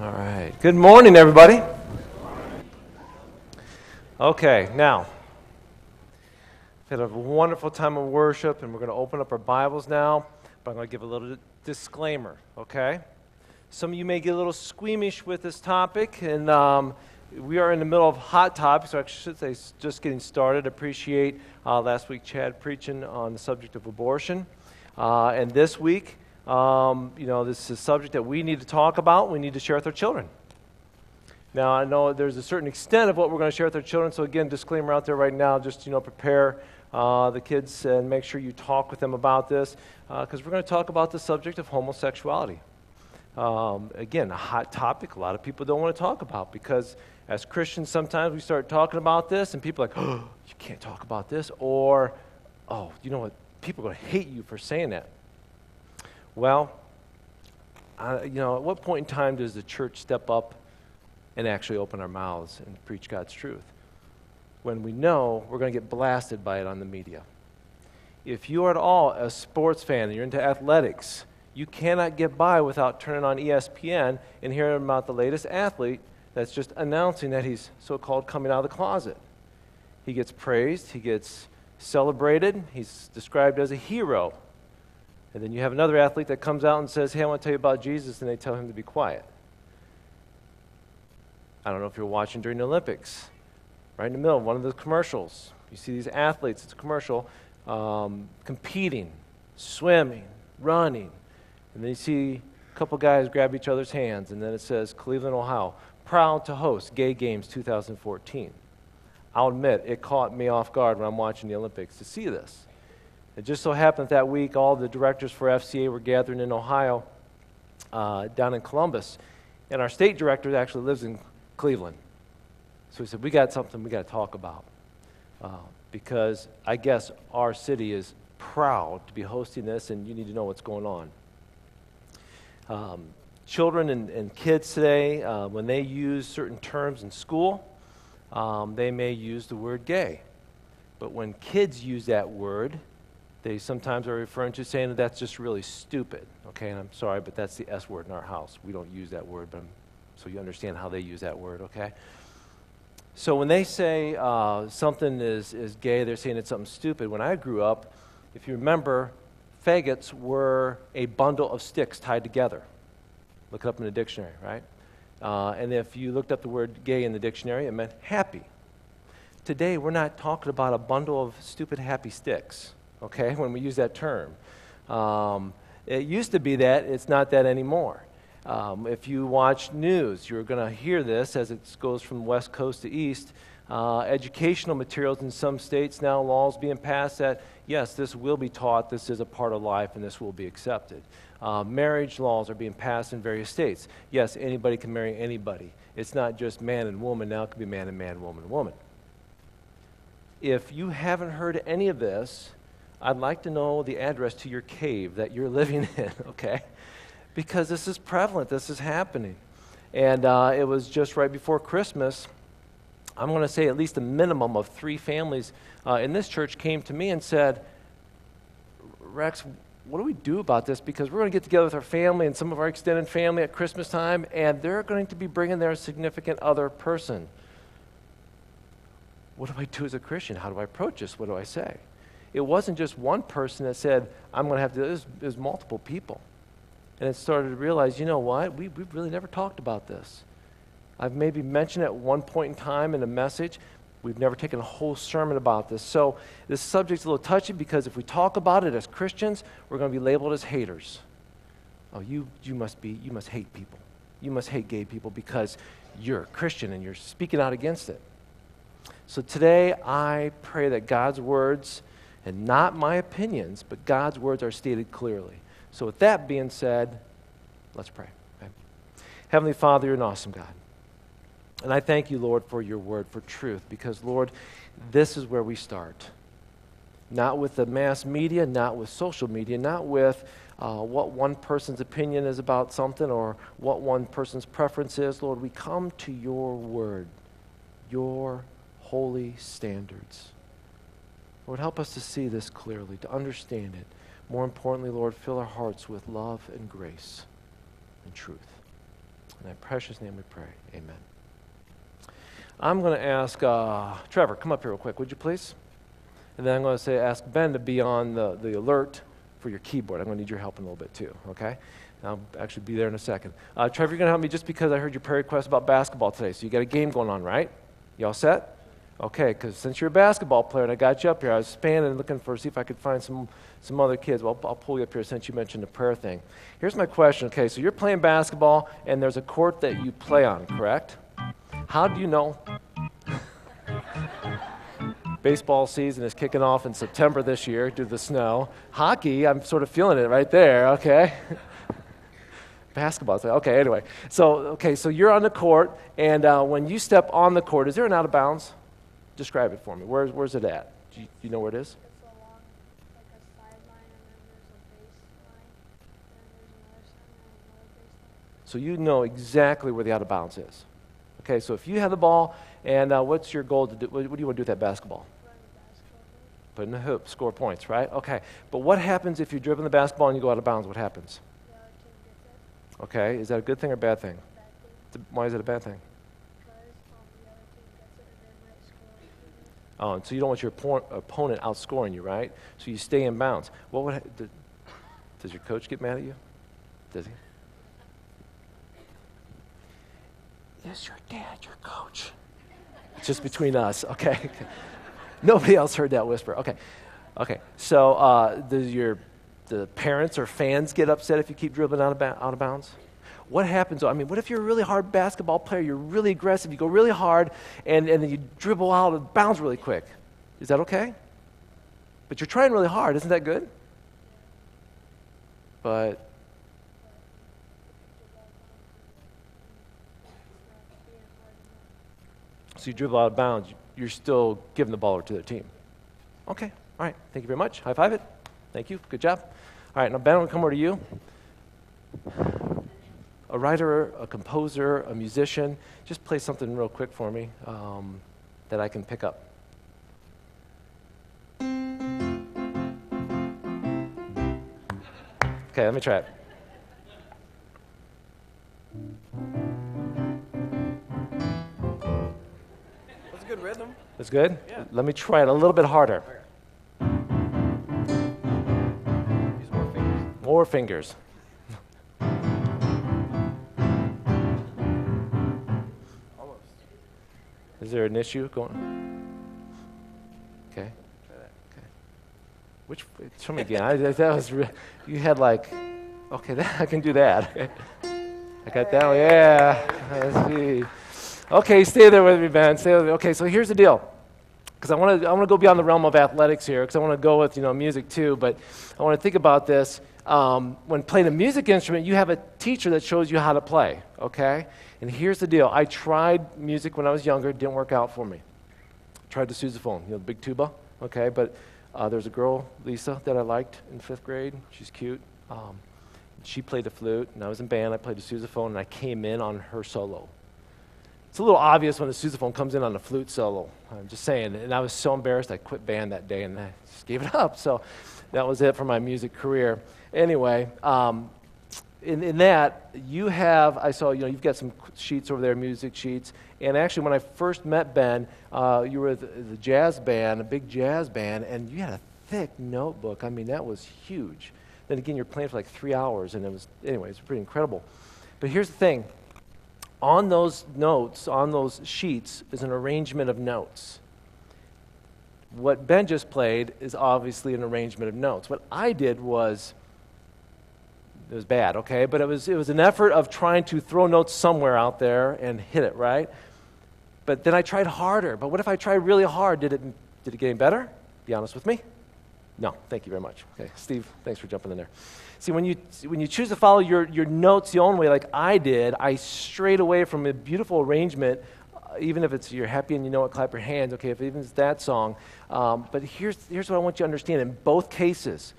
All right. Good morning, everybody. Okay, now, we've had a wonderful time of worship, and we're going to open up our Bibles now, but I'm going to give a little disclaimer, okay? Some of you may get a little squeamish with this topic, and um, we are in the middle of hot topics, so I should say just getting started. Appreciate uh, last week Chad preaching on the subject of abortion. Uh, and this week, um, you know, this is a subject that we need to talk about, we need to share with our children. Now, I know there's a certain extent of what we're going to share with our children, so again, disclaimer out there right now, just, you know, prepare uh, the kids and make sure you talk with them about this, because uh, we're going to talk about the subject of homosexuality. Um, again, a hot topic a lot of people don't want to talk about because as Christians, sometimes we start talking about this and people are like, oh, you can't talk about this, or, oh, you know what, people are going to hate you for saying that. Well, uh, you know, at what point in time does the church step up and actually open our mouths and preach God's truth when we know we're going to get blasted by it on the media. If you are at all a sports fan and you're into athletics, you cannot get by without turning on ESPN and hearing about the latest athlete that's just announcing that he's so called coming out of the closet. He gets praised, he gets celebrated, he's described as a hero. And then you have another athlete that comes out and says, Hey, I want to tell you about Jesus, and they tell him to be quiet. I don't know if you're watching during the Olympics, right in the middle of one of the commercials. You see these athletes, it's a commercial, um, competing, swimming, running. And then you see a couple guys grab each other's hands, and then it says, Cleveland, Ohio, proud to host Gay Games 2014. I'll admit, it caught me off guard when I'm watching the Olympics to see this. It just so happened that week all the directors for FCA were gathering in Ohio, uh, down in Columbus. And our state director actually lives in Cleveland. So he said, we got something we got to talk about. Uh, because I guess our city is proud to be hosting this, and you need to know what's going on. Um, children and, and, kids today, uh, when they use certain terms in school, um, they may use the word gay. But when kids use that word, they sometimes are referring to saying that that's just really stupid. Okay, and I'm sorry, but that's the S word in our house. We don't use that word, but I'm so you understand how they use that word, okay? So when they say uh, something is, is gay, they're saying it's something stupid. When I grew up, if you remember, faggots were a bundle of sticks tied together. Look it up in the dictionary, right? Uh, and if you looked up the word gay in the dictionary, it meant happy. Today, we're not talking about a bundle of stupid happy sticks, okay, when we use that term. Um, it used to be that, it's not that anymore. Um, if you watch news, you're going to hear this as it goes from west coast to east. Uh, educational materials in some states now, laws being passed that, yes, this will be taught, this is a part of life, and this will be accepted. Uh, marriage laws are being passed in various states. Yes, anybody can marry anybody. It's not just man and woman, now it can be man and man, woman and woman. If you haven't heard any of this, I'd like to know the address to your cave that you're living in, okay? because this is prevalent, this is happening. And uh, it was just right before Christmas. I'm going to say at least a minimum of three families uh, in this church came to me and said, Rex, what do we do about this? Because we're going to get together with our family and some of our extended family at Christmas time, and they're going to be bringing their significant other person. What do I do as a Christian? How do I approach this? What do I say? It wasn't just one person that said, I'm going to have to, it was, it was multiple people and it started to realize, you know what? We, we've really never talked about this. I've maybe mentioned at one point in time in a message. We've never taken a whole sermon about this. So this subject's a little touchy because if we talk about it as Christians, we're going to be labeled as haters. Oh, you, you must be, you must hate people. You must hate gay people because you're a Christian and you're speaking out against it. So today, I pray that God's words, and not my opinions, but God's words are stated clearly. So, with that being said, let's pray. Okay? Heavenly Father, you're an awesome God. And I thank you, Lord, for your word, for truth, because, Lord, this is where we start. Not with the mass media, not with social media, not with uh, what one person's opinion is about something or what one person's preference is. Lord, we come to your word, your holy standards. Lord, help us to see this clearly, to understand it. More importantly, Lord, fill our hearts with love and grace and truth. In that precious name we pray. Amen. I'm going to ask uh, Trevor, come up here real quick, would you please? And then I'm going to say, ask Ben to be on the, the alert for your keyboard. I'm going to need your help in a little bit too, okay? I'll actually be there in a second. Uh, Trevor, you're going to help me just because I heard your prayer request about basketball today. So you got a game going on, right? You all set? Okay, because since you're a basketball player and I got you up here, I was spanning looking for, see if I could find some, some other kids. Well, I'll, I'll pull you up here since you mentioned the prayer thing. Here's my question. Okay, so you're playing basketball and there's a court that you play on, correct? How do you know? Baseball season is kicking off in September this year due to the snow. Hockey, I'm sort of feeling it right there, okay? basketball. Okay, anyway. So, okay, so you're on the court, and uh, when you step on the court, is there an out of bounds? Describe it for me. Where's, where's it at? Do you, do you know where it is? So you know exactly where the out of bounds is. Okay, so if you have the ball, and uh, what's your goal to do? What, what do you want to do with that basketball? Put in the hoop, score points, right? Okay, but what happens if you're dribbling the basketball and you go out of bounds? What happens? Okay, is that a good thing or a bad thing? Why is it a bad thing? Oh, so you don't want your opponent outscoring you, right? So you stay in bounds. What would ha- does your coach get mad at you? Does he? Is your dad your coach? Just between us, okay? Nobody else heard that whisper. Okay, okay. So uh, does your the parents or fans get upset if you keep dribbling out of, ba- out of bounds? What happens? I mean, what if you're a really hard basketball player? You're really aggressive, you go really hard, and, and then you dribble out of bounds really quick. Is that okay? But you're trying really hard. Isn't that good? But so you dribble out of bounds, you're still giving the ball to the team. Okay, all right. Thank you very much. High five it. Thank you. Good job. All right, now Ben, to come over to you. A writer, a composer, a musician, just play something real quick for me um, that I can pick up. Okay, let me try it. That's a good rhythm. That's good? Yeah. Let me try it a little bit harder. More fingers. Is there an issue going? Okay. Okay. Which? Show me again. I, that was. Re- you had like. Okay, that, I can do that. Okay. I got that. One. Yeah. Let's see. Okay, stay there with me, Ben. Stay with me. Okay, so here's the deal. Because I want to, I want to go beyond the realm of athletics here. Because I want to go with you know music too. But I want to think about this um, when playing a music instrument, you have a teacher that shows you how to play, okay? And here's the deal I tried music when I was younger, it didn't work out for me. Tried the sousaphone, you know, the big tuba, okay? But uh, there's a girl, Lisa, that I liked in fifth grade. She's cute. Um, she played the flute, and I was in band. I played the sousaphone, and I came in on her solo. It's a little obvious when the sousaphone comes in on the flute solo. I'm just saying. And I was so embarrassed, I quit band that day, and I just gave it up. So that was it for my music career anyway, um, in, in that, you have, I saw, you know, you've got some sheets over there, music sheets. And actually, when I first met Ben, uh, you were the, the jazz band, a big jazz band, and you had a thick notebook. I mean, that was huge. Then again, you're playing for like three hours, and it was, anyway, it's pretty incredible. But here's the thing on those notes, on those sheets, is an arrangement of notes. What Ben just played is obviously an arrangement of notes. What I did was it was bad, okay? But it was, it was an effort of trying to throw notes somewhere out there and hit it, right? But then I tried harder. But what if I tried really hard? Did it, did it get any better? Be honest with me. No, thank you very much. Okay, Steve, thanks for jumping in there. See, when you, when you choose to follow your, your notes the own way, like I did, I strayed away from a beautiful arrangement, uh, even if it's you're happy and you know it, clap your hands, okay, if even it's that song. Um, but here's, here's what I want you to understand in both cases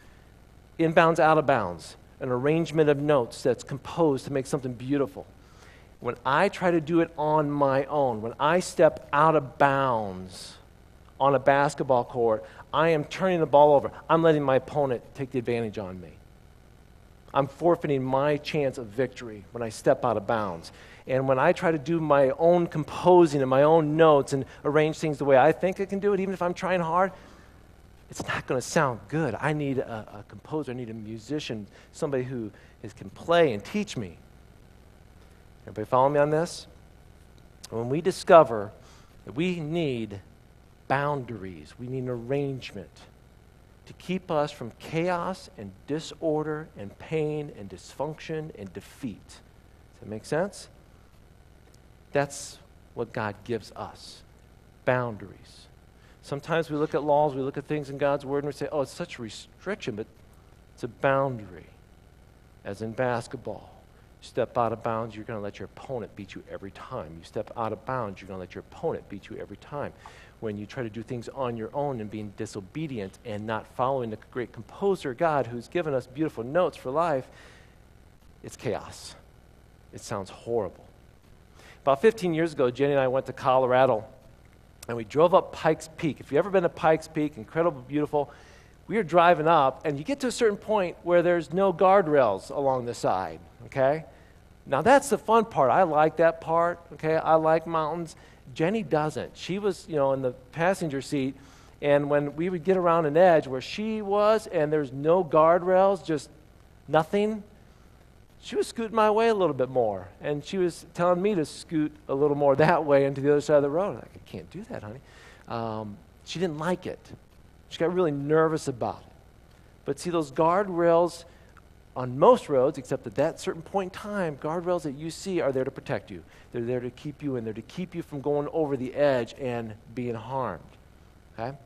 inbounds, out of bounds an arrangement of notes that's composed to make something beautiful. When I try to do it on my own, when I step out of bounds on a basketball court, I am turning the ball over. I'm letting my opponent take the advantage on me. I'm forfeiting my chance of victory when I step out of bounds. And when I try to do my own composing and my own notes and arrange things the way I think I can do it, even if I'm trying hard, it's not going to sound good. I need a, a, composer, I need a musician, somebody who is, can play and teach me. Everybody follow me on this? When we discover that we need boundaries, we need an arrangement to keep us from chaos and disorder and pain and dysfunction and defeat. Does that make sense? That's what God gives us boundaries. Sometimes we look at laws, we look at things in God's Word, and we say, oh, it's such a restriction, but it's a boundary. As in basketball, you step out of bounds, you're going to let your opponent beat you every time. You step out of bounds, you're going to let your opponent beat you every time. When you try to do things on your own and being disobedient and not following the great composer God who's given us beautiful notes for life, it's chaos. It sounds horrible. About 15 years ago, Jenny and I went to Colorado and we drove up Pikes Peak. If you've ever been to Pikes Peak, incredible, beautiful. We were driving up, and you get to a certain point where there's no guardrails along the side, okay? Now, that's the fun part. I like that part, okay? I like mountains. Jenny doesn't. She was, you know, in the passenger seat, and when we would get around an edge where she was and there's no guardrails, just nothing, she was scooting my way a little bit more. And she was telling me to scoot a little more that way into the other side of the road. I'm Like, I can't do that, honey. Um, she didn't like it. She got really nervous about it. But see, those guardrails on most roads, except at that certain point in time, guardrails that you see are there to protect you. They're there to keep you in, they're to keep you from going over the edge and being harmed. Okay?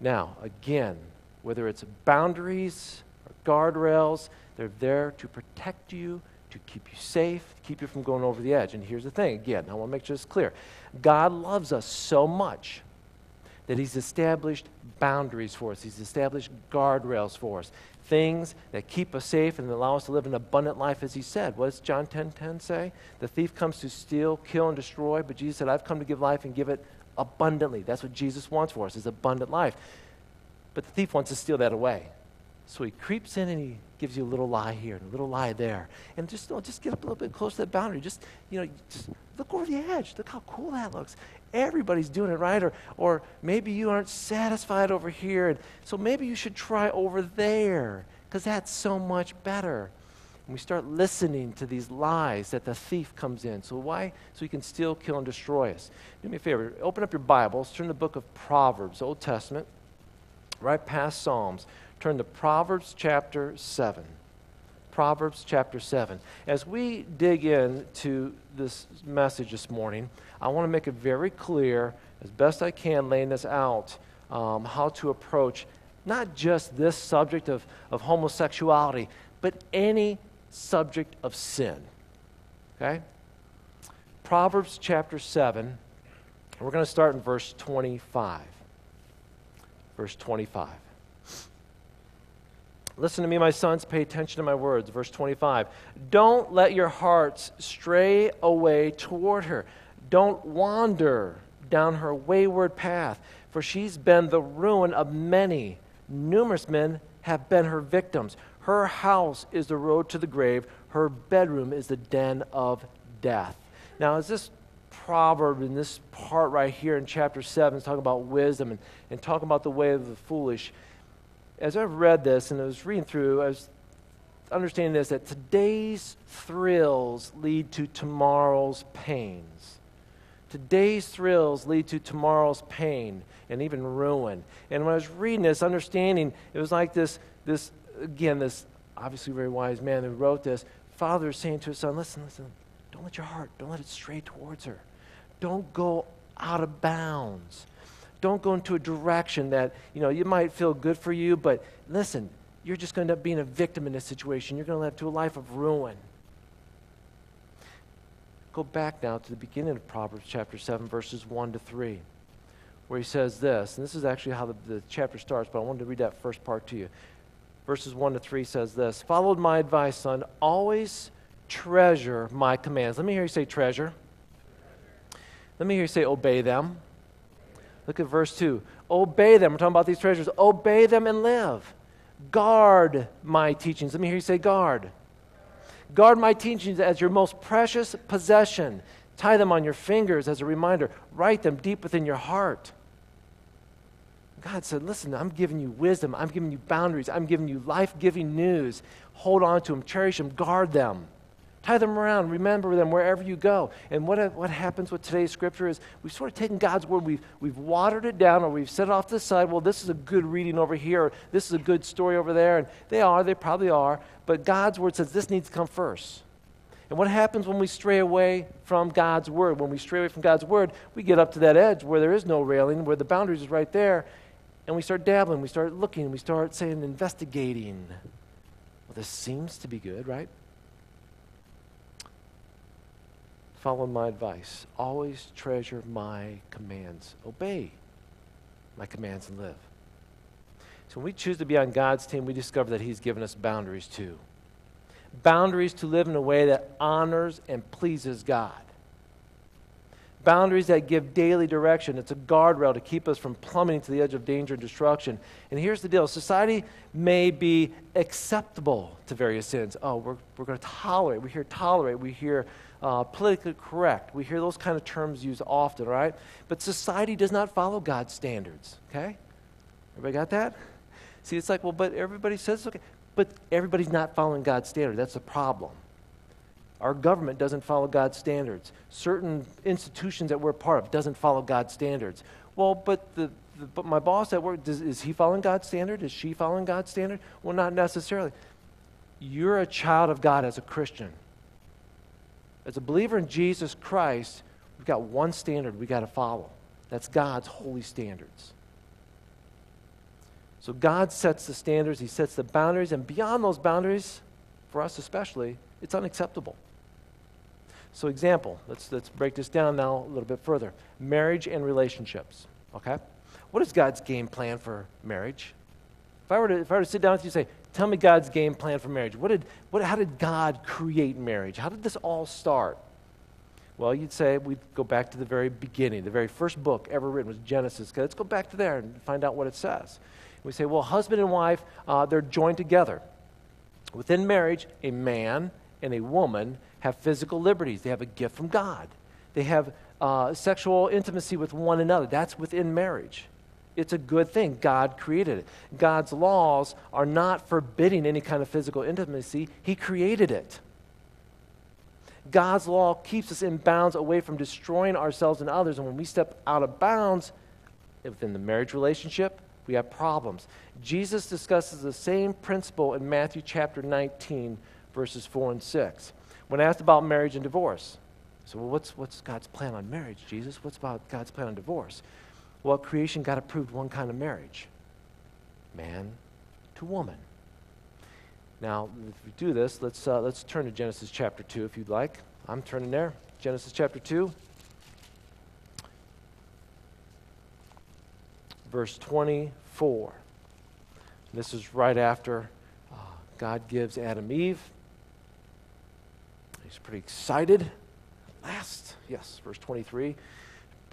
Now, again, whether it's boundaries or guardrails, they're there to protect you, to keep you safe, to keep you from going over the edge. And here's the thing again, I want to make sure this clear. God loves us so much that He's established boundaries for us, He's established guardrails for us, things that keep us safe and allow us to live an abundant life, as He said. What does John 10 10 say? The thief comes to steal, kill, and destroy, but Jesus said, I've come to give life and give it abundantly. That's what Jesus wants for us, is abundant life. But the thief wants to steal that away. So he creeps in and he gives you a little lie here and a little lie there. And just, know, just get up a little bit close to that boundary. Just, you know, just look over the edge. Look how cool that looks. Everybody's doing it right. Or, or maybe you aren't satisfied over here. And so maybe you should try over there because that's so much better. And we start listening to these lies that the thief comes in. So why? So he can steal, kill, and destroy us. Do me a favor. Open up your Bibles. Turn to the book of Proverbs, Old Testament, right past Psalms turn to Proverbs chapter 7. Proverbs chapter 7. As we dig into this message this morning, I want to make it very clear, as best I can, laying this out, um, how to approach not just this subject of, of homosexuality, but any subject of sin. Okay? Proverbs chapter 7, we're going to start in verse 25. Verse 25. Listen to me, my sons, pay attention to my words. Verse 25. Don't let your hearts stray away toward her. Don't wander down her wayward path, for she's been the ruin of many. Numerous men have been her victims. Her house is the road to the grave, her bedroom is the den of death. Now, is this proverb in this part right here in chapter 7 is talking about wisdom and, and talking about the way of the foolish as I read this and I was reading through, I was understanding this that today's thrills lead to tomorrow's pains. Today's thrills lead to tomorrow's pain and even ruin. And when I was reading this, understanding, it was like this, this again, this obviously very wise man who wrote this, father saying to his son, listen, listen, don't let your heart, don't let it stray towards her. Don't go out of bounds. Don't go into a direction that, you know, you might feel good for you, but listen, you're just going to end up being a victim in this situation. You're going to live to a life of ruin. Go back now to the beginning of Proverbs chapter 7, verses 1 to 3, where he says this, and this is actually how the, the chapter starts, but I wanted to read that first part to you. Verses 1 to 3 says this Followed my advice, son, always treasure my commands. Let me hear you say treasure. Let me hear you say obey them. Look at verse 2. Obey them. We're talking about these treasures. Obey them and live. Guard my teachings. Let me hear you say, guard. Guard my teachings as your most precious possession. Tie them on your fingers as a reminder. Write them deep within your heart. God said, Listen, I'm giving you wisdom. I'm giving you boundaries. I'm giving you life giving news. Hold on to them, cherish them, guard them. Tie them around, remember them wherever you go. And what, what happens with today's scripture is we've sort of taken God's word, we've, we've watered it down, or we've set it off to the side. Well, this is a good reading over here, this is a good story over there. And they are, they probably are. But God's word says this needs to come first. And what happens when we stray away from God's word? When we stray away from God's word, we get up to that edge where there is no railing, where the boundaries is right there, and we start dabbling, we start looking, we start saying, investigating. Well, this seems to be good, right? Follow my advice. Always treasure my commands. Obey my commands and live. So when we choose to be on God's team, we discover that He's given us boundaries too. Boundaries to live in a way that honors and pleases God. Boundaries that give daily direction. It's a guardrail to keep us from plummeting to the edge of danger and destruction. And here's the deal society may be acceptable to various sins. Oh, we're, we're going to tolerate. We hear tolerate. We hear uh, politically correct. We hear those kind of terms used often, right? But society does not follow God's standards, okay? Everybody got that? See, it's like, well, but everybody says okay. But everybody's not following God's standard. That's the problem. Our government doesn't follow God's standards. Certain institutions that we're part of doesn't follow God's standards. Well, but the, the but my boss at work does, is he following God's standard? Is she following God's standard? Well, not necessarily. You're a child of God as a Christian. As a believer in Jesus Christ, we've got one standard we've got to follow. That's God's holy standards. So God sets the standards, He sets the boundaries, and beyond those boundaries, for us especially, it's unacceptable. So, example, let's, let's break this down now a little bit further marriage and relationships. Okay? What is God's game plan for marriage? If I were to, if I were to sit down with you and say, Tell me God's game plan for marriage. What did, what, how did God create marriage? How did this all start? Well, you'd say we'd go back to the very beginning. The very first book ever written was Genesis. Let's go back to there and find out what it says. We say, well, husband and wife, uh, they're joined together. Within marriage, a man and a woman have physical liberties. They have a gift from God. They have uh, sexual intimacy with one another. That's within marriage. It's a good thing. God created it. God's laws are not forbidding any kind of physical intimacy, He created it. God's law keeps us in bounds away from destroying ourselves and others. And when we step out of bounds within the marriage relationship, we have problems. Jesus discusses the same principle in Matthew chapter 19, verses 4 and 6. When asked about marriage and divorce, so well, what's, what's God's plan on marriage, Jesus? What's about God's plan on divorce? Well, creation God approved one kind of marriage man to woman. Now, if we do this, let's, uh, let's turn to Genesis chapter 2 if you'd like. I'm turning there. Genesis chapter 2. verse 24. This is right after uh, God gives Adam Eve. He's pretty excited. Last, yes, verse 23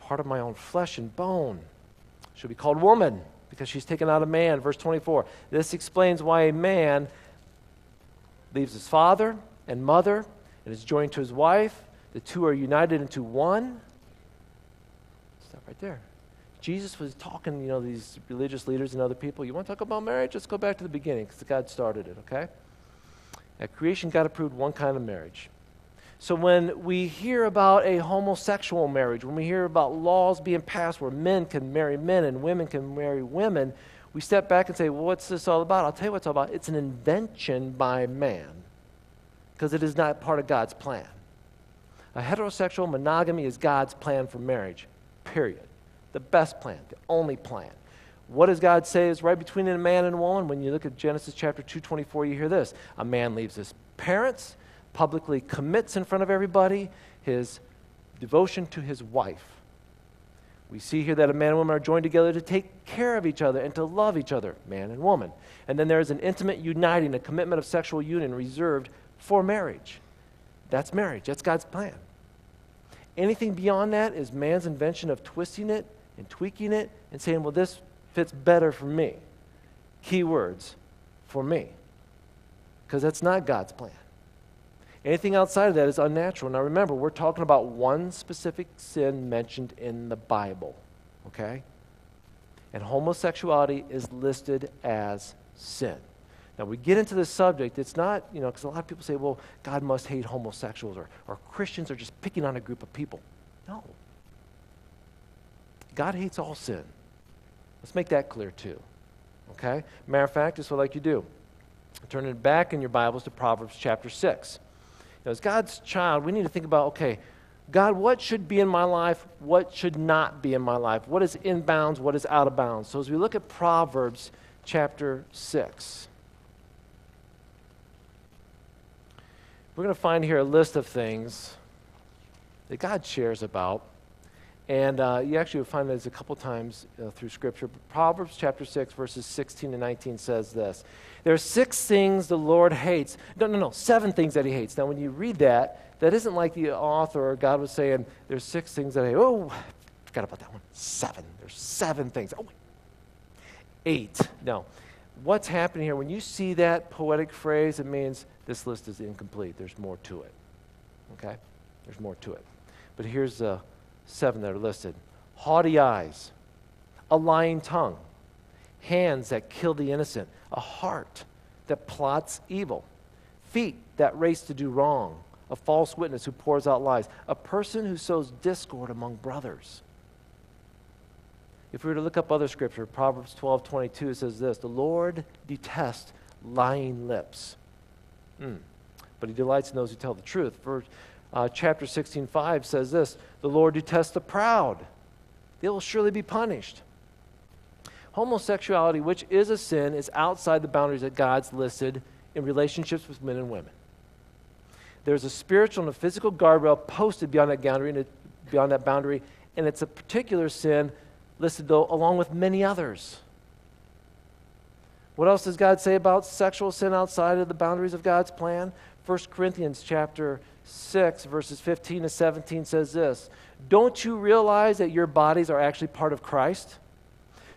part of my own flesh and bone. She'll be called woman because she's taken out of man. Verse 24. This explains why a man leaves his father and mother and is joined to his wife. The two are united into one. Stop right there. Jesus was talking, you know, these religious leaders and other people. You want to talk about marriage? Let's go back to the beginning because God started it, okay? At creation, God approved one kind of marriage. So when we hear about a homosexual marriage, when we hear about laws being passed where men can marry men and women can marry women, we step back and say, well, what's this all about? I'll tell you what it's all about. It's an invention by man because it is not part of God's plan. A heterosexual monogamy is God's plan for marriage, period the best plan, the only plan. What does God say is right between a man and a woman? When you look at Genesis chapter 224, you hear this. A man leaves his parents, publicly commits in front of everybody his devotion to his wife. We see here that a man and woman are joined together to take care of each other and to love each other, man and woman. And then there is an intimate uniting, a commitment of sexual union reserved for marriage. That's marriage. That's God's plan. Anything beyond that is man's invention of twisting it and tweaking it and saying, well, this fits better for me. Key words for me. Because that's not God's plan. Anything outside of that is unnatural. Now remember, we're talking about one specific sin mentioned in the Bible, okay? And homosexuality is listed as sin. Now, we get into this subject, it's not, you know, because a lot of people say, well, God must hate homosexuals or, or Christians are just picking on a group of people. No. God hates all sin. Let's make that clear too. Okay? Matter of fact, is what like you do. Turn it back in your Bibles to Proverbs chapter 6. As God's child, we need to think about okay, God, what should be in my life? What should not be in my life? What is in bounds? What is out of bounds? So, as we look at Proverbs chapter 6, we're going to find here a list of things that God shares about. And uh, you actually will find this a couple times uh, through Scripture. Proverbs chapter 6, verses 16 and 19 says this There are six things the Lord hates. No, no, no, seven things that He hates. Now, when you read that, that isn't like the author or God was saying, There's six things that I hate. Oh, forgot about that one. Seven. There's seven things. Oh, eight. No. What's happening here? When you see that poetic phrase, it means this list is incomplete. There's more to it. Okay? There's more to it. But here's the. Uh, seven that are listed haughty eyes, a lying tongue, hands that kill the innocent, a heart that plots evil, feet that race to do wrong, a false witness who pours out lies, a person who sows discord among brothers. If we were to look up other scripture, Proverbs 12 22 says this The Lord detests lying lips, mm. but he delights in those who tell the truth. Verse, uh, chapter 16, 5 says this The Lord detests the proud, they will surely be punished. Homosexuality, which is a sin, is outside the boundaries that God's listed in relationships with men and women. There's a spiritual and a physical guardrail posted beyond that boundary, beyond that boundary, and it's a particular sin listed though along with many others. What else does God say about sexual sin outside of the boundaries of God's plan? 1 Corinthians chapter 6, verses 15 to 17 says this Don't you realize that your bodies are actually part of Christ?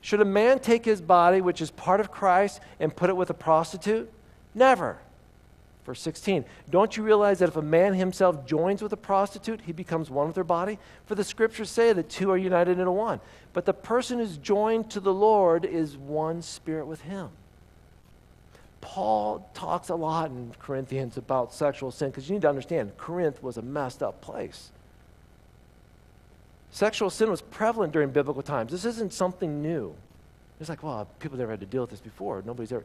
Should a man take his body, which is part of Christ, and put it with a prostitute? Never. Verse 16, don't you realize that if a man himself joins with a prostitute, he becomes one with her body? For the scriptures say that two are united into one. But the person who's joined to the Lord is one spirit with him. Paul talks a lot in Corinthians about sexual sin because you need to understand Corinth was a messed up place. Sexual sin was prevalent during biblical times. This isn't something new. It's like, well, people never had to deal with this before. Nobody's ever.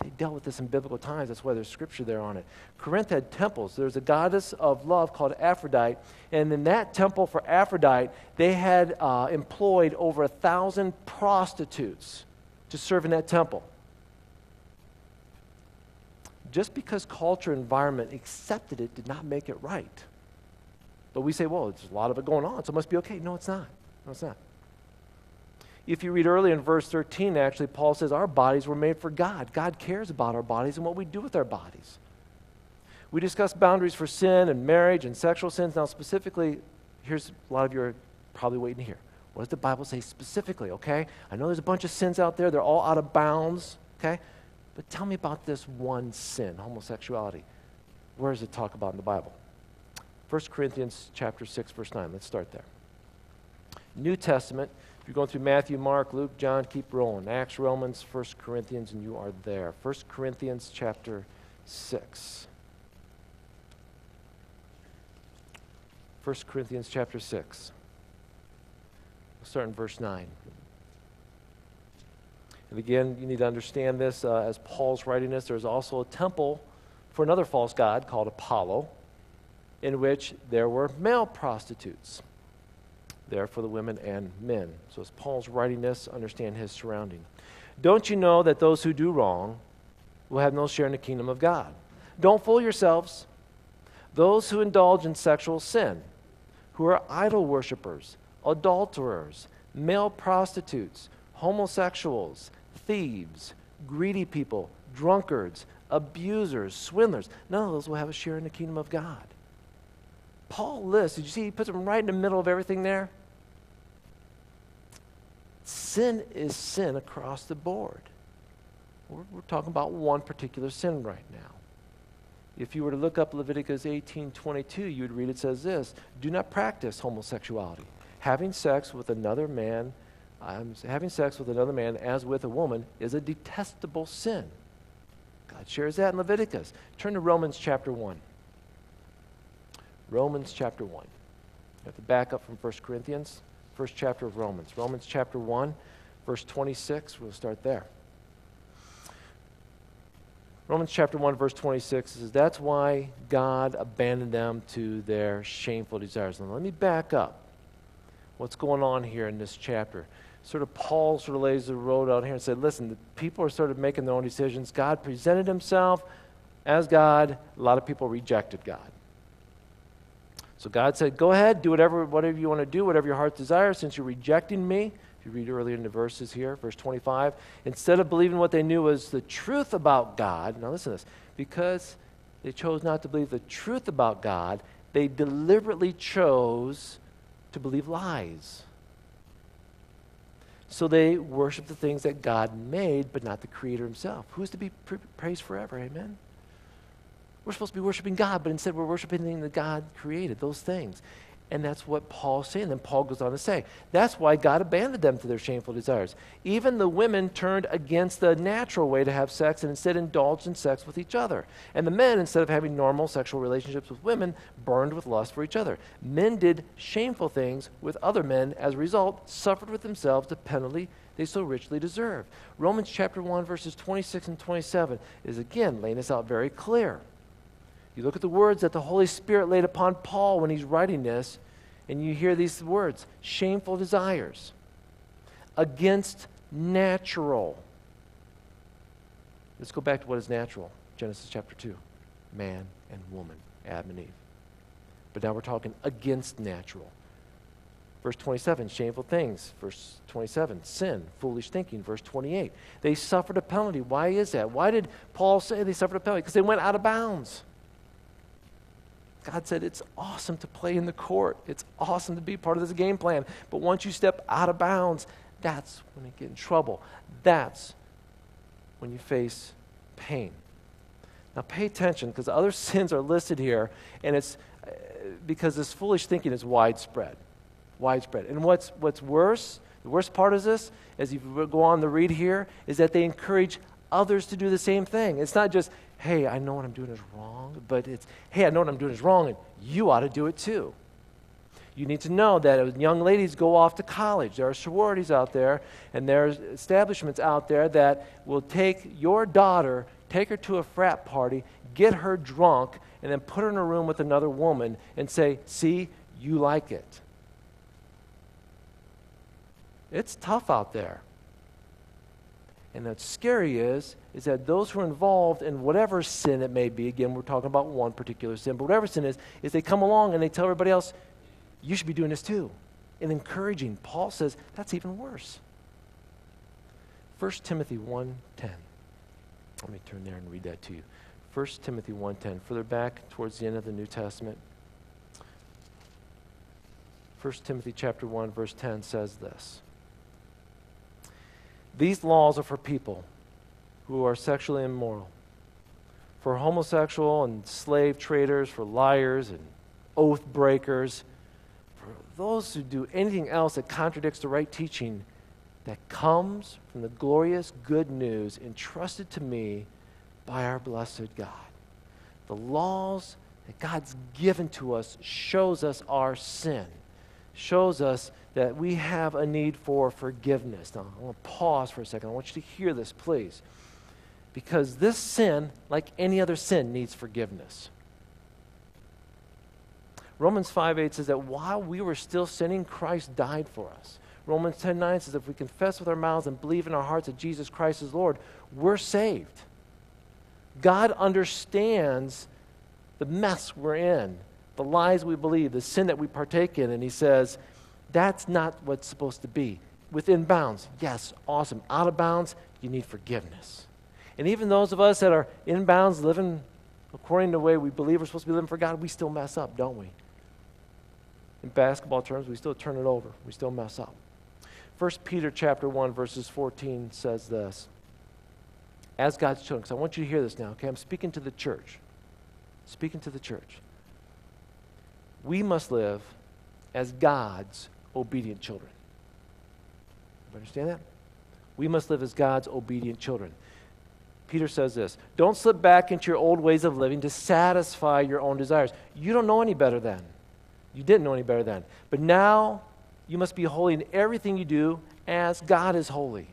They dealt with this in biblical times. That's why there's scripture there on it. Corinth had temples. There's a goddess of love called Aphrodite. And in that temple for Aphrodite, they had uh, employed over a thousand prostitutes to serve in that temple just because culture environment accepted it did not make it right. But we say, well, there's a lot of it going on, so it must be okay. No, it's not. No, it's not. If you read early in verse 13, actually, Paul says our bodies were made for God. God cares about our bodies and what we do with our bodies. We discussed boundaries for sin and marriage and sexual sins. Now, specifically, here's a lot of you are probably waiting to hear. What does the Bible say specifically, okay? I know there's a bunch of sins out there, they're all out of bounds, okay? But tell me about this one sin, homosexuality. Where does it talk about in the Bible? 1 Corinthians chapter 6, verse 9. Let's start there. New Testament, if you're going through Matthew, Mark, Luke, John, keep rolling. Acts, Romans, 1 Corinthians, and you are there. 1 Corinthians chapter 6. 1 Corinthians chapter 6. We'll start in verse 9. And again, you need to understand this uh, as Paul's writing this. There's also a temple for another false god called Apollo, in which there were male prostitutes there for the women and men. So as Paul's writing this, understand his surrounding. Don't you know that those who do wrong will have no share in the kingdom of God? Don't fool yourselves. Those who indulge in sexual sin, who are idol worshippers, adulterers, male prostitutes, homosexuals, thieves, greedy people, drunkards, abusers, swindlers. None of those will have a share in the kingdom of God. Paul lists, did you see he puts them right in the middle of everything there? Sin is sin across the board. We're, we're talking about one particular sin right now. If you were to look up Leviticus 18:22, you would read it says this: "Do not practice homosexuality. Having sex with another man, um, having sex with another man as with a woman is a detestable sin." God shares that in Leviticus. Turn to Romans chapter 1. Romans chapter 1. You have to back up from 1 Corinthians, first chapter of Romans. Romans chapter 1, verse 26. We'll start there. Romans chapter 1, verse 26 says, That's why God abandoned them to their shameful desires. Now, let me back up. What's going on here in this chapter? Sort of Paul sort of lays the road out here and said, Listen, the people are sort of making their own decisions. God presented himself as God. A lot of people rejected God. So God said, Go ahead, do whatever, whatever you want to do, whatever your heart desires, since you're rejecting me. If you read earlier in the verses here, verse 25, instead of believing what they knew was the truth about God, now listen to this, because they chose not to believe the truth about God, they deliberately chose to believe lies. So they worship the things that God made, but not the Creator Himself. Who's to be praised forever? Amen? We're supposed to be worshiping God, but instead we're worshiping the God created, those things. And that's what Paul's saying. Then Paul goes on to say, that's why God abandoned them to their shameful desires. Even the women turned against the natural way to have sex and instead indulged in sex with each other. And the men, instead of having normal sexual relationships with women, burned with lust for each other. Men did shameful things with other men, as a result, suffered with themselves the penalty they so richly deserve. Romans chapter 1, verses 26 and 27 is again laying this out very clear. You look at the words that the Holy Spirit laid upon Paul when he's writing this, and you hear these words shameful desires, against natural. Let's go back to what is natural Genesis chapter 2 man and woman, Adam and Eve. But now we're talking against natural. Verse 27, shameful things. Verse 27, sin, foolish thinking. Verse 28, they suffered a penalty. Why is that? Why did Paul say they suffered a penalty? Because they went out of bounds. God said it's awesome to play in the court. It's awesome to be part of this game plan. But once you step out of bounds, that's when you get in trouble. That's when you face pain. Now, pay attention because other sins are listed here, and it's uh, because this foolish thinking is widespread. Widespread. And what's, what's worse, the worst part is this, as you go on to read here, is that they encourage others to do the same thing. It's not just, hey, I know what I'm doing is wrong, but it's, hey, I know what I'm doing is wrong, and you ought to do it too. You need to know that young ladies go off to college. There are sororities out there, and there's establishments out there that will take your daughter, take her to a frat party, get her drunk, and then put her in a room with another woman and say, see, you like it. It's tough out there. And what's scary is, is that those who are involved in whatever sin it may be, again, we're talking about one particular sin, but whatever sin is, is they come along and they tell everybody else, you should be doing this too. And encouraging. Paul says that's even worse. 1 Timothy 1.10. Let me turn there and read that to you. 1 Timothy 1.10, further back towards the end of the New Testament. 1 Timothy chapter 1, verse 10 says this. These laws are for people who are sexually immoral, for homosexual and slave traders, for liars and oath breakers, for those who do anything else that contradicts the right teaching that comes from the glorious good news entrusted to me by our blessed God. The laws that God's given to us shows us our sin, shows us that we have a need for forgiveness. Now, I want to pause for a second. I want you to hear this, please. Because this sin, like any other sin, needs forgiveness. Romans 5 8 says that while we were still sinning, Christ died for us. Romans 10 9 says if we confess with our mouths and believe in our hearts that Jesus Christ is Lord, we're saved. God understands the mess we're in, the lies we believe, the sin that we partake in, and He says, that's not what's supposed to be. Within bounds, yes, awesome. Out of bounds, you need forgiveness. And even those of us that are in bounds, living according to the way we believe we're supposed to be living for God, we still mess up, don't we? In basketball terms, we still turn it over. We still mess up. 1 Peter chapter 1, verses 14 says this. as God's children, I want you to hear this now, okay? I'm speaking to the church. Speaking to the church. We must live as God's obedient children. You understand that? We must live as God's obedient children. Peter says this Don't slip back into your old ways of living to satisfy your own desires. You don't know any better then. You didn't know any better then. But now you must be holy in everything you do as God is holy.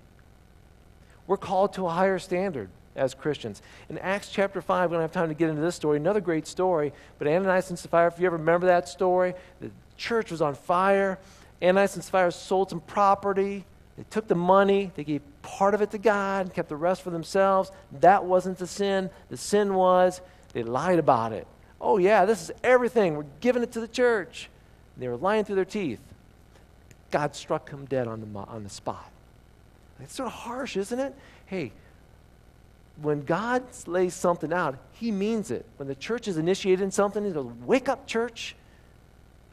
We're called to a higher standard as Christians. In Acts chapter 5, we don't have time to get into this story, another great story, but Ananias and Sapphira, if you ever remember that story, the church was on fire. Ananias and Sapphira sold some property. They took the money, they gave part of it to God, and kept the rest for themselves. That wasn't the sin. The sin was they lied about it. Oh, yeah, this is everything. We're giving it to the church. And they were lying through their teeth. God struck him dead on the, on the spot. It's sort of harsh, isn't it? Hey, when God lays something out, he means it. When the church is initiated in something, he goes, Wake up, church.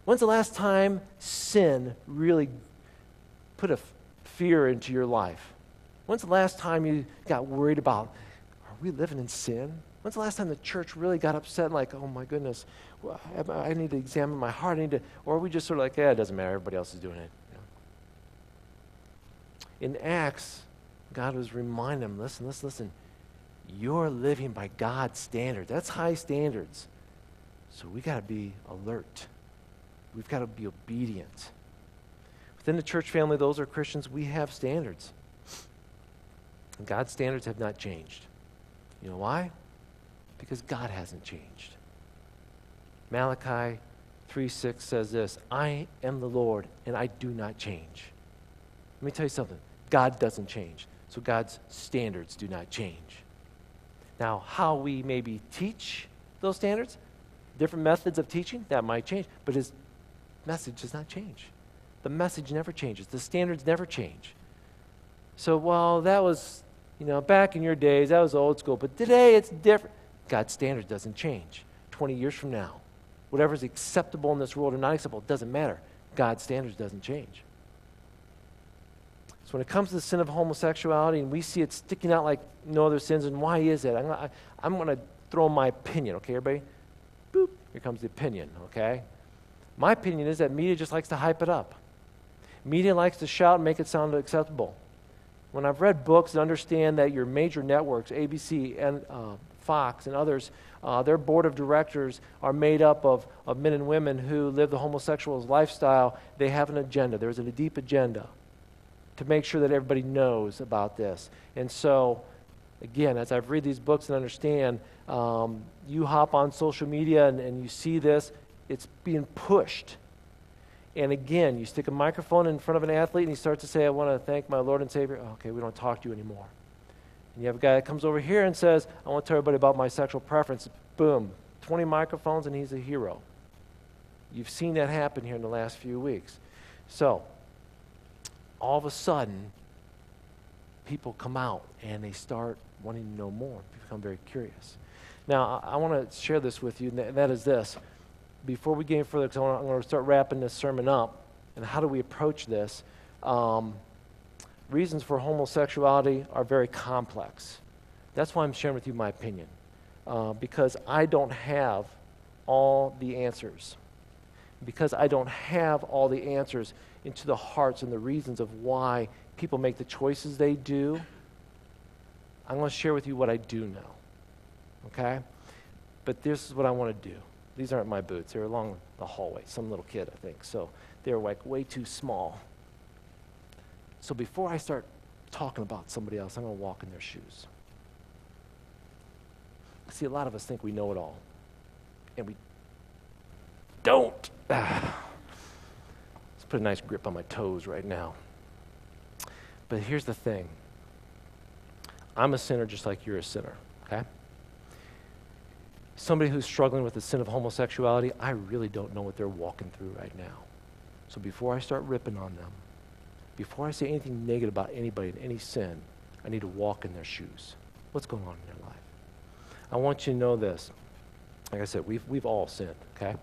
When's the last time sin really put a fear into your life? When's the last time you got worried about, are we living in sin? When's the last time the church really got upset, like, oh my goodness, well, I need to examine my heart, I need to, or are we just sort of like, yeah, it doesn't matter, everybody else is doing it. In Acts, God was reminding them, listen, listen, listen, you're living by God's standards. That's high standards. So we got to be alert. We've got to be obedient. Within the church family, those are Christians, we have standards. And God's standards have not changed. You know why? Because God hasn't changed. Malachi 3 6 says this I am the Lord, and I do not change. Let me tell you something God doesn't change. So God's standards do not change. Now, how we maybe teach those standards, different methods of teaching, that might change, but his message does not change. The message never changes, the standards never change. So, while that was, you know, back in your days, that was old school, but today it's different. God's standard doesn't change. 20 years from now, whatever's acceptable in this world or not acceptable, doesn't matter. God's standards doesn't change. So when it comes to the sin of homosexuality and we see it sticking out like no other sins, and why is it? I'm, I'm going to throw my opinion, okay, everybody? Boop, here comes the opinion, okay? My opinion is that media just likes to hype it up. Media likes to shout and make it sound acceptable. When I've read books and understand that your major networks, ABC and uh, Fox and others, uh, their board of directors are made up of, of men and women who live the homosexual lifestyle, they have an agenda. There's a deep agenda to make sure that everybody knows about this. And so, again, as I've read these books and understand, um, you hop on social media and, and you see this, it's being pushed. And again, you stick a microphone in front of an athlete and he starts to say, I want to thank my Lord and Savior. Okay, we don't talk to you anymore. And you have a guy that comes over here and says, I want to tell everybody about my sexual preference. Boom, 20 microphones and he's a hero. You've seen that happen here in the last few weeks. So, all of a sudden, people come out and they start wanting to know more. They become very curious. Now, I, I want to share this with you, and that is this. Before we get any further, because I'm going to start wrapping this sermon up, and how do we approach this? Um, reasons for homosexuality are very complex. That's why I'm sharing with you my opinion, uh, because I don't have all the answers. Because I don't have all the answers, into the hearts and the reasons of why people make the choices they do, I'm going to share with you what I do know. Okay? But this is what I want to do. These aren't my boots. They're along the hallway. Some little kid, I think. So they're like way too small. So before I start talking about somebody else, I'm going to walk in their shoes. See, a lot of us think we know it all. And we don't. Let's put a nice grip on my toes right now. But here's the thing I'm a sinner just like you're a sinner, okay? Somebody who's struggling with the sin of homosexuality, I really don't know what they're walking through right now. So before I start ripping on them, before I say anything negative about anybody in any sin, I need to walk in their shoes. What's going on in their life? I want you to know this. Like I said, we've, we've all sinned, okay?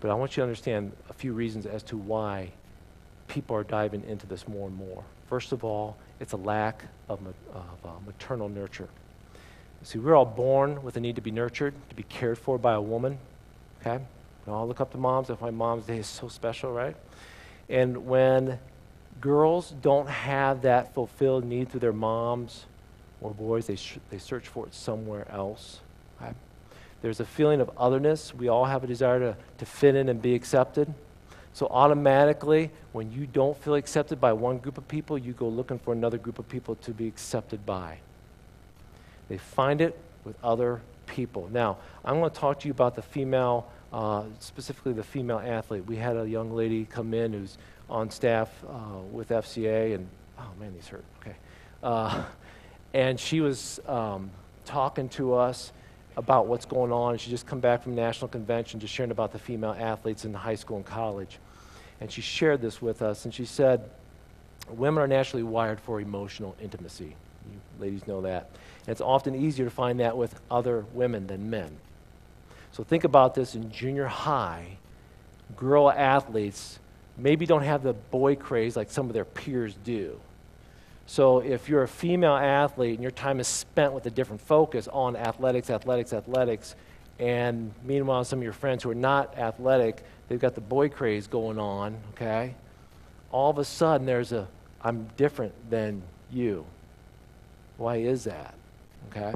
But I want you to understand a few reasons as to why people are diving into this more and more. First of all, it's a lack of, of uh, maternal nurture. See, we're all born with a need to be nurtured, to be cared for by a woman. Okay? We all look up to moms. That's why Mom's Day is so special, right? And when girls don't have that fulfilled need through their moms or boys, they, sh- they search for it somewhere else. Okay? There's a feeling of otherness. We all have a desire to, to fit in and be accepted. So, automatically, when you don't feel accepted by one group of people, you go looking for another group of people to be accepted by. They find it with other people. Now, I'm going to talk to you about the female, uh, specifically the female athlete. We had a young lady come in who's on staff uh, with FCA, and oh man, these hurt. Okay. Uh, and she was um, talking to us about what's going on. She just come back from national convention, just sharing about the female athletes in high school and college. And she shared this with us, and she said, Women are naturally wired for emotional intimacy. You ladies know that. It's often easier to find that with other women than men. So think about this in junior high, girl athletes maybe don't have the boy craze like some of their peers do. So if you're a female athlete and your time is spent with a different focus on athletics, athletics, athletics, and meanwhile some of your friends who are not athletic, they've got the boy craze going on, okay? All of a sudden there's a I'm different than you. Why is that? Okay?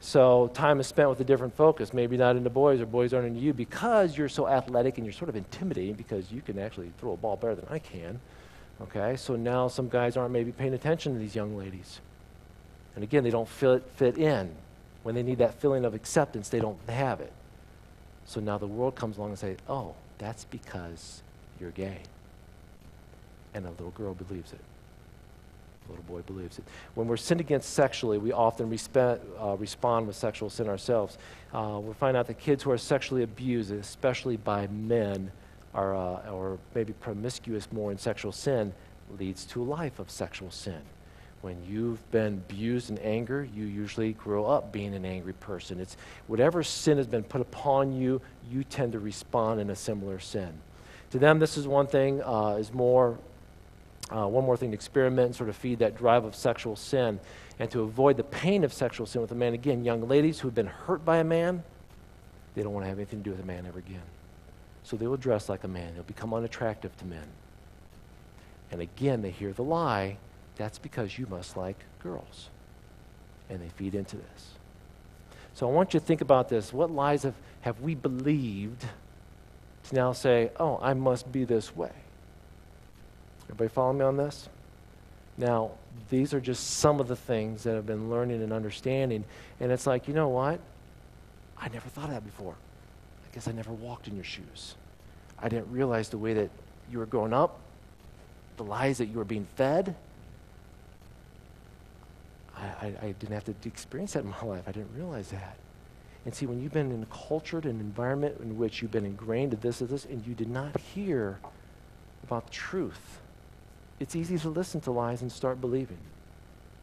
So time is spent with a different focus, maybe not into boys or boys aren't into you because you're so athletic and you're sort of intimidating because you can actually throw a ball better than I can. Okay? So now some guys aren't maybe paying attention to these young ladies. And again, they don't fit, fit in. When they need that feeling of acceptance, they don't have it. So now the world comes along and says, oh, that's because you're gay. And a little girl believes it. Little boy believes it. When we're sinned against sexually, we often respe- uh, respond with sexual sin ourselves. Uh, we find out that kids who are sexually abused, especially by men, are, uh, or maybe promiscuous more in sexual sin, leads to a life of sexual sin. When you've been abused in anger, you usually grow up being an angry person. It's whatever sin has been put upon you, you tend to respond in a similar sin. To them, this is one thing, uh, is more uh, one more thing to experiment and sort of feed that drive of sexual sin and to avoid the pain of sexual sin with a man. Again, young ladies who have been hurt by a man, they don't want to have anything to do with a man ever again. So they will dress like a man. They'll become unattractive to men. And again, they hear the lie that's because you must like girls. And they feed into this. So I want you to think about this. What lies have, have we believed to now say, oh, I must be this way? Everybody follow me on this? Now, these are just some of the things that I've been learning and understanding. And it's like, you know what? I never thought of that before. I guess I never walked in your shoes. I didn't realize the way that you were growing up, the lies that you were being fed. I, I, I didn't have to experience that in my life. I didn't realize that. And see, when you've been in a cultured an environment in which you've been ingrained to this or this, and you did not hear about truth, it's easy to listen to lies and start believing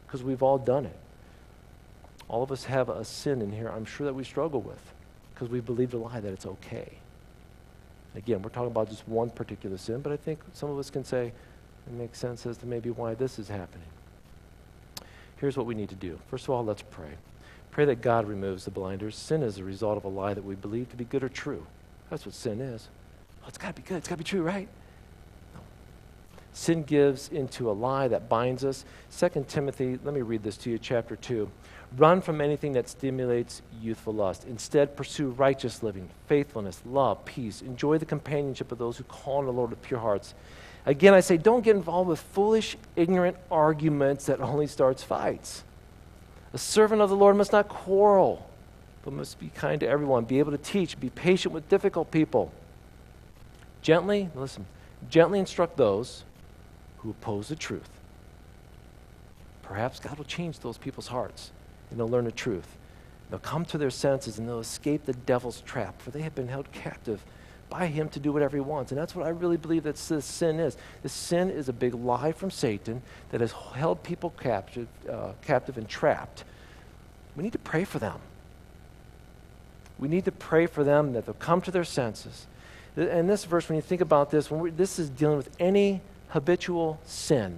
because we've all done it. All of us have a sin in here I'm sure that we struggle with because we believed a lie that it's okay. Again, we're talking about just one particular sin, but I think some of us can say it makes sense as to maybe why this is happening. Here's what we need to do. First of all, let's pray. Pray that God removes the blinders. Sin is a result of a lie that we believe to be good or true. That's what sin is. Oh, it's got to be good. It's got to be true, right? Sin gives into a lie that binds us. 2 Timothy, let me read this to you, chapter 2. Run from anything that stimulates youthful lust. Instead, pursue righteous living, faithfulness, love, peace. Enjoy the companionship of those who call on the Lord with pure hearts. Again, I say, don't get involved with foolish, ignorant arguments that only starts fights. A servant of the Lord must not quarrel, but must be kind to everyone, be able to teach, be patient with difficult people. Gently, listen, gently instruct those who oppose the truth. Perhaps God will change those people's hearts and they'll learn the truth. They'll come to their senses and they'll escape the devil's trap, for they have been held captive by him to do whatever he wants. And that's what I really believe that this sin is. This sin is a big lie from Satan that has held people captive, uh, captive and trapped. We need to pray for them. We need to pray for them that they'll come to their senses. And this verse, when you think about this, when this is dealing with any habitual sin,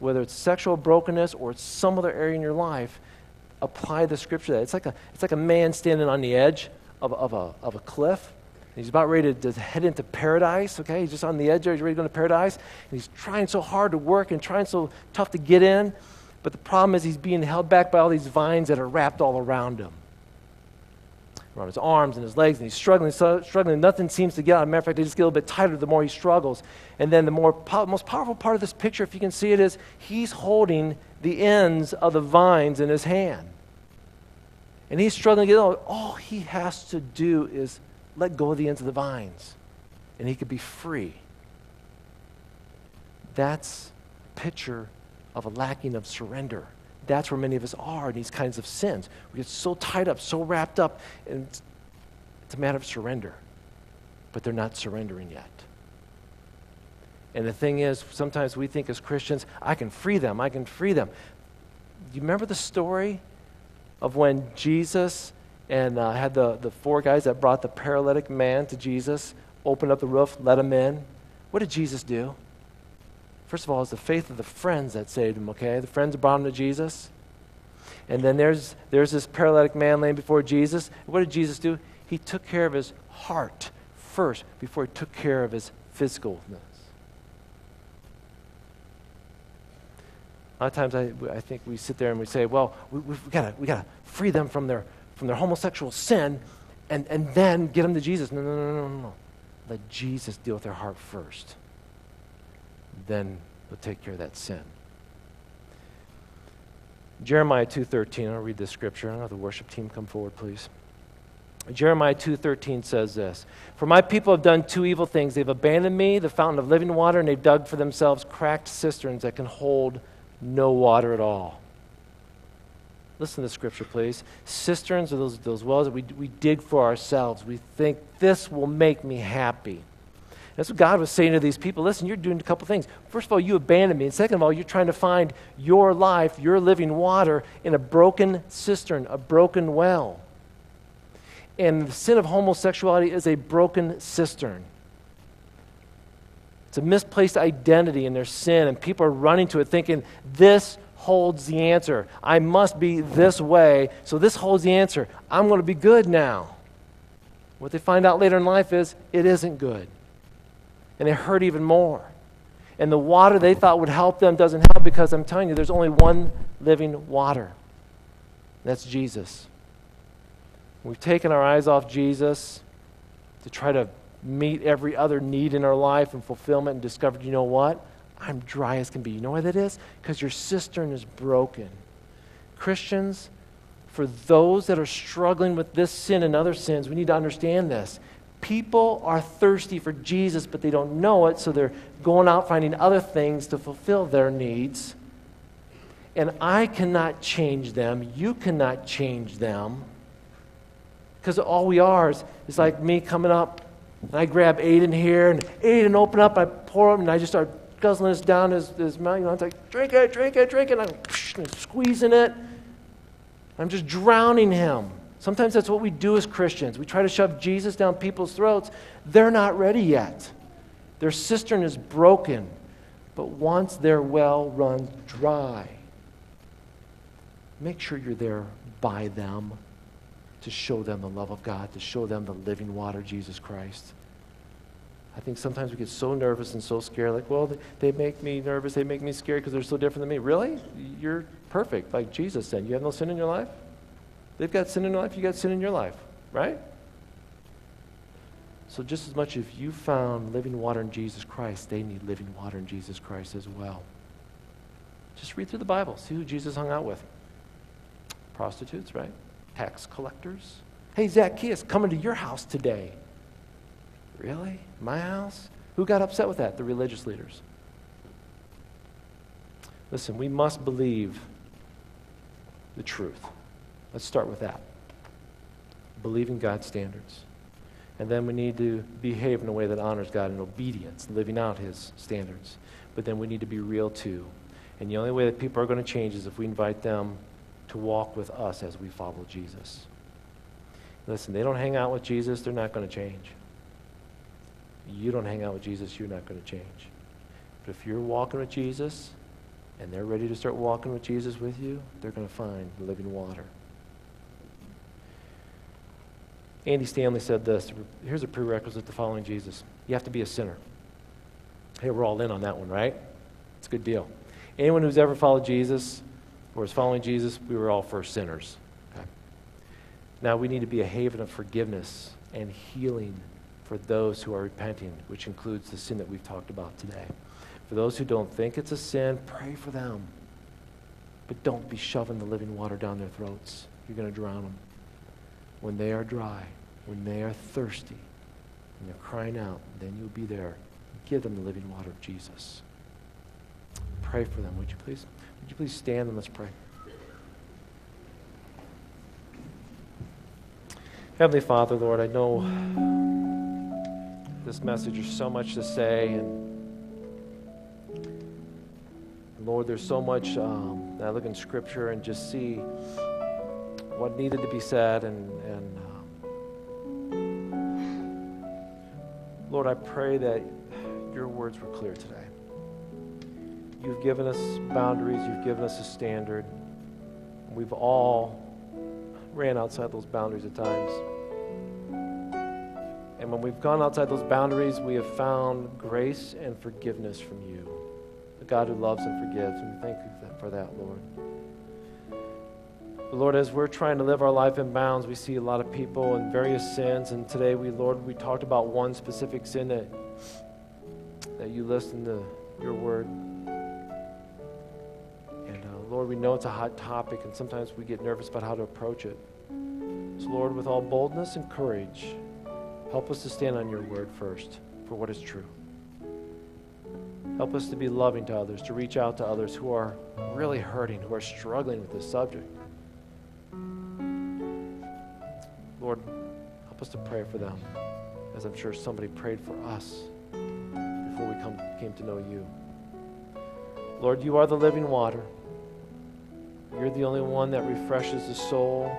whether it's sexual brokenness or it's some other area in your life, apply the scripture that. It's like a, it's like a man standing on the edge of, of, a, of a cliff. He's about ready to, to head into paradise, okay? He's just on the edge there. He's ready to go into paradise. And he's trying so hard to work and trying so tough to get in. But the problem is he's being held back by all these vines that are wrapped all around him around his arms and his legs, and he's struggling, struggling. Nothing seems to get out. As a matter of fact, they just get a little bit tighter the more he struggles. And then the more po- most powerful part of this picture, if you can see it, is he's holding the ends of the vines in his hand. And he's struggling to get out. All he has to do is let go of the ends of the vines, and he could be free. That's a picture of a lacking of surrender that's where many of us are in these kinds of sins. We get so tied up, so wrapped up, and it's, a matter of surrender. But they're not surrendering yet. And the thing is, sometimes we think as Christians, I can free them, I can free them. You remember the story of when Jesus and uh, had the, the four guys that brought the paralytic man to Jesus, opened up the roof, let him in? What did Jesus do? First of all, it's the faith of the friends that saved him, okay? The friends brought him to Jesus. And then there's, there's this paralytic man laying before Jesus. What did Jesus do? He took care of his heart first before he took care of his physicalness. A lot of times I, I think we sit there and we say, well, we, have got we got to free them from their, from their homosexual sin and, and then get them to Jesus. No, no, no, no, no. Let Jesus deal with their heart first then he'll take care of that sin. Jeremiah 2:13, I'll read this scripture. I'll have the worship team come forward, please. Jeremiah 2:13 says this, "For my people have done two evil things. They've abandoned me, the fountain of living water, and they've dug for themselves cracked cisterns that can hold no water at all." Listen to the scripture, please. Cisterns are those, those wells that we, we dig for ourselves. We think this will make me happy. That's what God was saying to these people. Listen, you're doing a couple things. First of all, you abandoned me. And second of all, you're trying to find your life, your living water in a broken cistern, a broken well. And the sin of homosexuality is a broken cistern. It's a misplaced identity in their sin, and people are running to it thinking, this holds the answer. I must be this way, so this holds the answer. I'm going to be good now. What they find out later in life is it isn't good and they hurt even more. And the water they thought would help them doesn't help because I'm telling you, there's only one living water. That's Jesus. We've taken our eyes off Jesus to try to meet every other need in our life and fulfillment and discovered, you know what? I'm dry as can be. You know why that is? Because your cistern is broken. Christians, for those that are struggling with this sin and other sins, we need to understand this. People are thirsty for Jesus, but they don't know it, so they're going out finding other things to fulfill their needs. And I cannot change them. You cannot change them. Because all we are is, is like me coming up, and I grab Aiden here, and Aiden open up, I pour him, and I just start guzzling this down his, his mouth. You know, it's like, drink it, drink it, drink it. And I'm squeezing it. I'm just drowning him. Sometimes that's what we do as Christians. We try to shove Jesus down people's throats. They're not ready yet. Their cistern is broken, but once their well runs dry, make sure you're there by them to show them the love of God, to show them the living water, Jesus Christ. I think sometimes we get so nervous and so scared, like, well, they make me nervous, they make me scared because they're so different than me. Really? You're perfect, like Jesus said. You have no sin in your life? They've got sin in their life, you got sin in your life, right? So, just as much if you found living water in Jesus Christ, they need living water in Jesus Christ as well. Just read through the Bible, see who Jesus hung out with. Prostitutes, right? Tax collectors. Hey, Zacchaeus, coming to your house today. Really? My house? Who got upset with that? The religious leaders. Listen, we must believe the truth. Let's start with that. Believing God's standards. And then we need to behave in a way that honors God in obedience, living out His standards. But then we need to be real too. And the only way that people are going to change is if we invite them to walk with us as we follow Jesus. Listen, they don't hang out with Jesus, they're not going to change. You don't hang out with Jesus, you're not going to change. But if you're walking with Jesus and they're ready to start walking with Jesus with you, they're going to find living water. Andy Stanley said this here's a prerequisite to following Jesus you have to be a sinner. Hey, we're all in on that one, right? It's a good deal. Anyone who's ever followed Jesus or is following Jesus, we were all first sinners. Okay? Now we need to be a haven of forgiveness and healing for those who are repenting, which includes the sin that we've talked about today. For those who don't think it's a sin, pray for them. But don't be shoving the living water down their throats. You're going to drown them. When they are dry, when they are thirsty, and they're crying out, then you'll be there. Give them the living water of Jesus. Pray for them, would you please? Would you please stand and let's pray? Heavenly Father, Lord, I know this message is so much to say, and Lord, there's so much um, I look in Scripture and just see what needed to be said, and, and um, Lord, I pray that your words were clear today. You've given us boundaries, you've given us a standard. We've all ran outside those boundaries at times. And when we've gone outside those boundaries, we have found grace and forgiveness from you, the God who loves and forgives. And we thank you for that, Lord. But Lord, as we're trying to live our life in bounds, we see a lot of people in various sins. And today, we, Lord, we talked about one specific sin that, that you list to your word. And uh, Lord, we know it's a hot topic, and sometimes we get nervous about how to approach it. So, Lord, with all boldness and courage, Help us to stand on your word first for what is true. Help us to be loving to others, to reach out to others who are really hurting, who are struggling with this subject. Lord, help us to pray for them, as I'm sure somebody prayed for us before we come, came to know you. Lord, you are the living water. You're the only one that refreshes the soul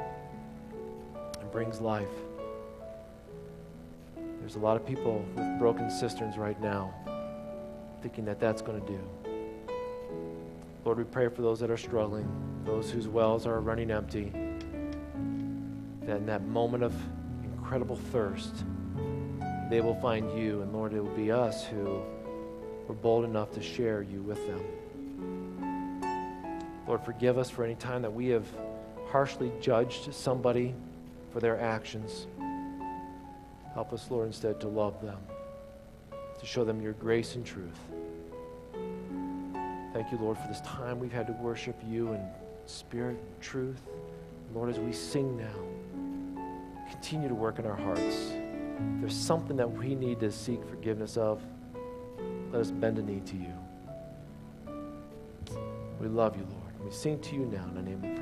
and brings life. There's a lot of people with broken cisterns right now thinking that that's going to do. Lord, we pray for those that are struggling, those whose wells are running empty, that in that moment of incredible thirst, they will find you. And Lord, it will be us who were bold enough to share you with them. Lord, forgive us for any time that we have harshly judged somebody for their actions. Help us, Lord, instead to love them, to show them your grace and truth. Thank you, Lord, for this time we've had to worship you in spirit and truth. Lord, as we sing now, continue to work in our hearts. If there's something that we need to seek forgiveness of, let us bend a knee to you. We love you, Lord. We sing to you now in the name of.